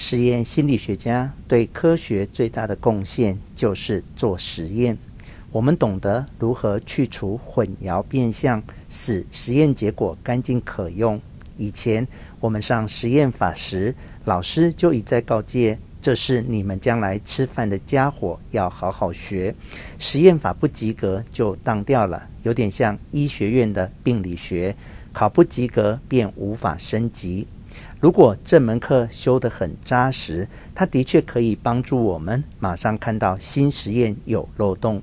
实验心理学家对科学最大的贡献就是做实验。我们懂得如何去除混淆变相，使实验结果干净可用。以前我们上实验法时，老师就一再告诫：这是你们将来吃饭的家伙，要好好学。实验法不及格就当掉了，有点像医学院的病理学，考不及格便无法升级。如果这门课修得很扎实，它的确可以帮助我们马上看到新实验有漏洞。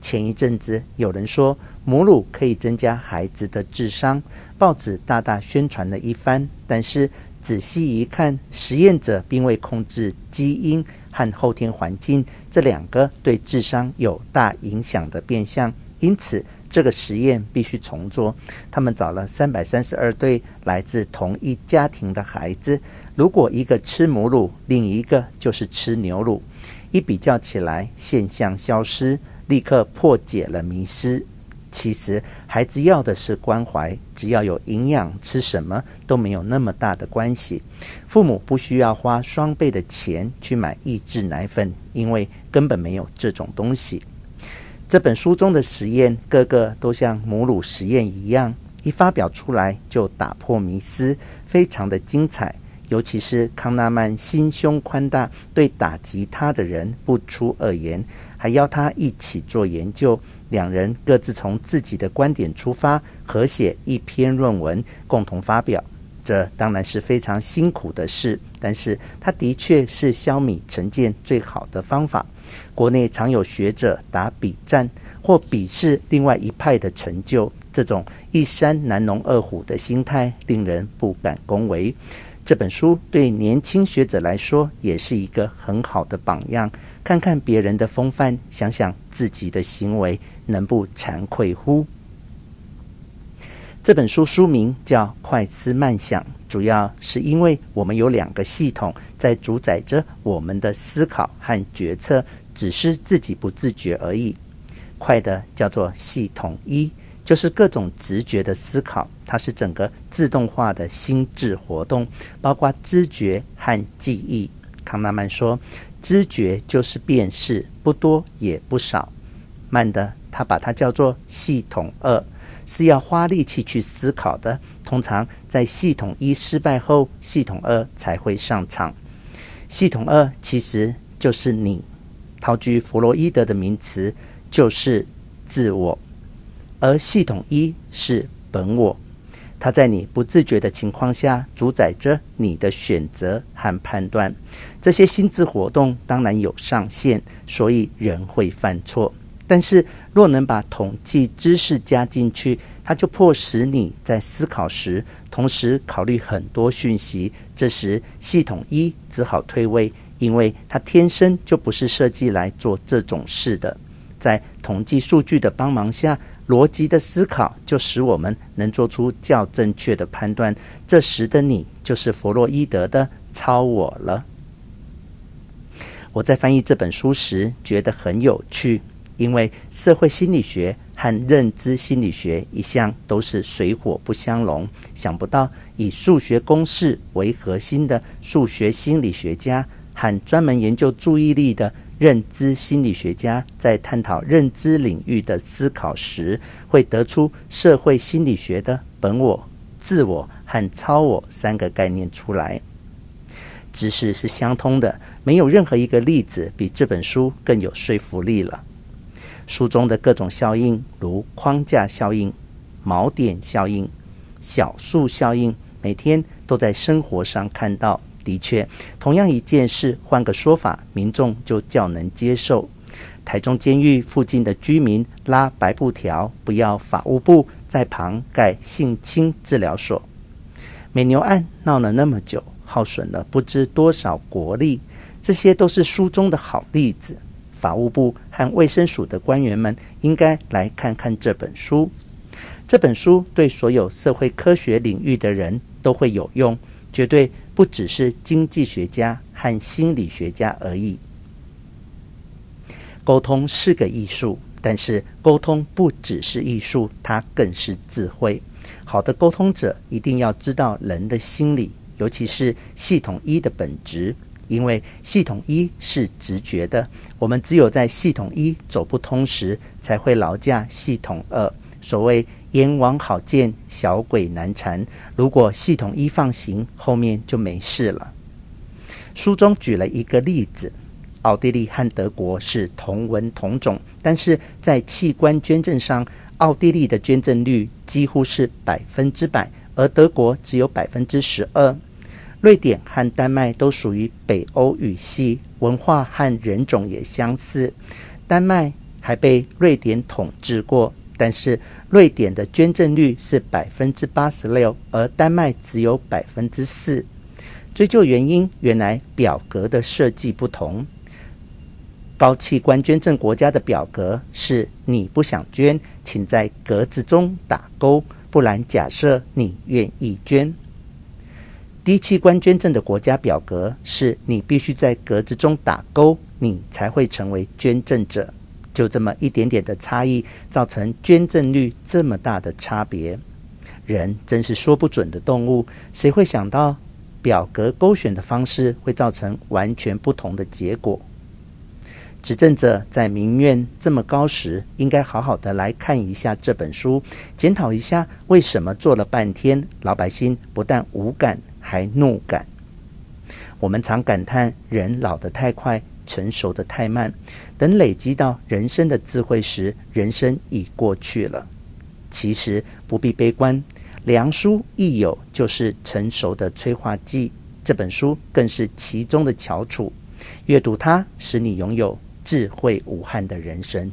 前一阵子有人说母乳可以增加孩子的智商，报纸大大宣传了一番。但是仔细一看，实验者并未控制基因和后天环境这两个对智商有大影响的变相，因此。这个实验必须重做。他们找了三百三十二对来自同一家庭的孩子，如果一个吃母乳，另一个就是吃牛乳。一比较起来，现象消失，立刻破解了迷思。其实孩子要的是关怀，只要有营养，吃什么都没有那么大的关系。父母不需要花双倍的钱去买抑制奶粉，因为根本没有这种东西。这本书中的实验，个个都像母乳实验一样，一发表出来就打破迷思，非常的精彩。尤其是康纳曼心胸宽大，对打击他的人不出恶言，还邀他一起做研究。两人各自从自己的观点出发，合写一篇论文，共同发表。这当然是非常辛苦的事，但是它的确是消弭成见最好的方法。国内常有学者打笔战或鄙视另外一派的成就，这种一山难容二虎的心态令人不敢恭维。这本书对年轻学者来说也是一个很好的榜样，看看别人的风范，想想自己的行为，能不惭愧乎？这本书书名叫《快思慢想》，主要是因为我们有两个系统在主宰着我们的思考和决策，只是自己不自觉而已。快的叫做系统一，就是各种直觉的思考，它是整个自动化的心智活动，包括知觉和记忆。康纳曼说，知觉就是辨识，不多也不少。慢的，他把它叫做系统二。是要花力气去思考的。通常在系统一失败后，系统二才会上场。系统二其实就是你，套句弗洛伊德的名词，就是自我。而系统一是本我，它在你不自觉的情况下，主宰着你的选择和判断。这些心智活动当然有上限，所以人会犯错。但是，若能把统计知识加进去，它就迫使你在思考时，同时考虑很多讯息。这时，系统一只好退位，因为它天生就不是设计来做这种事的。在统计数据的帮忙下，逻辑的思考就使我们能做出较正确的判断。这时的你，就是弗洛伊德的超我了。我在翻译这本书时，觉得很有趣。因为社会心理学和认知心理学一向都是水火不相容，想不到以数学公式为核心的数学心理学家和专门研究注意力的认知心理学家在探讨认知领域的思考时，会得出社会心理学的本我、自我和超我三个概念出来。知识是相通的，没有任何一个例子比这本书更有说服力了。书中的各种效应，如框架效应、锚点效应、小数效应，每天都在生活上看到。的确，同样一件事，换个说法，民众就较能接受。台中监狱附近的居民拉白布条，不要法务部在旁盖性侵治疗所。美牛案闹了那么久，耗损了不知多少国力，这些都是书中的好例子。法务部和卫生署的官员们应该来看看这本书。这本书对所有社会科学领域的人都会有用，绝对不只是经济学家和心理学家而已。沟通是个艺术，但是沟通不只是艺术，它更是智慧。好的沟通者一定要知道人的心理，尤其是系统一的本质。因为系统一是直觉的，我们只有在系统一走不通时，才会劳驾系统二。所谓阎王好见，小鬼难缠。如果系统一放行，后面就没事了。书中举了一个例子：奥地利和德国是同文同种，但是在器官捐赠上，奥地利的捐赠率几乎是百分之百，而德国只有百分之十二。瑞典和丹麦都属于北欧语系，文化和人种也相似。丹麦还被瑞典统治过，但是瑞典的捐赠率是百分之八十六，而丹麦只有百分之四。追究原因，原来表格的设计不同。高器官捐赠国家的表格是你不想捐，请在格子中打勾，不然假设你愿意捐。低器官捐赠的国家表格是你必须在格子中打勾，你才会成为捐赠者。就这么一点点的差异，造成捐赠率这么大的差别。人真是说不准的动物，谁会想到表格勾选的方式会造成完全不同的结果？执政者在民怨这么高时，应该好好的来看一下这本书，检讨一下为什么做了半天，老百姓不但无感。还怒感，我们常感叹人老得太快，成熟得太慢。等累积到人生的智慧时，人生已过去了。其实不必悲观，良书益友就是成熟的催化剂。这本书更是其中的翘楚。阅读它，使你拥有智慧无憾的人生。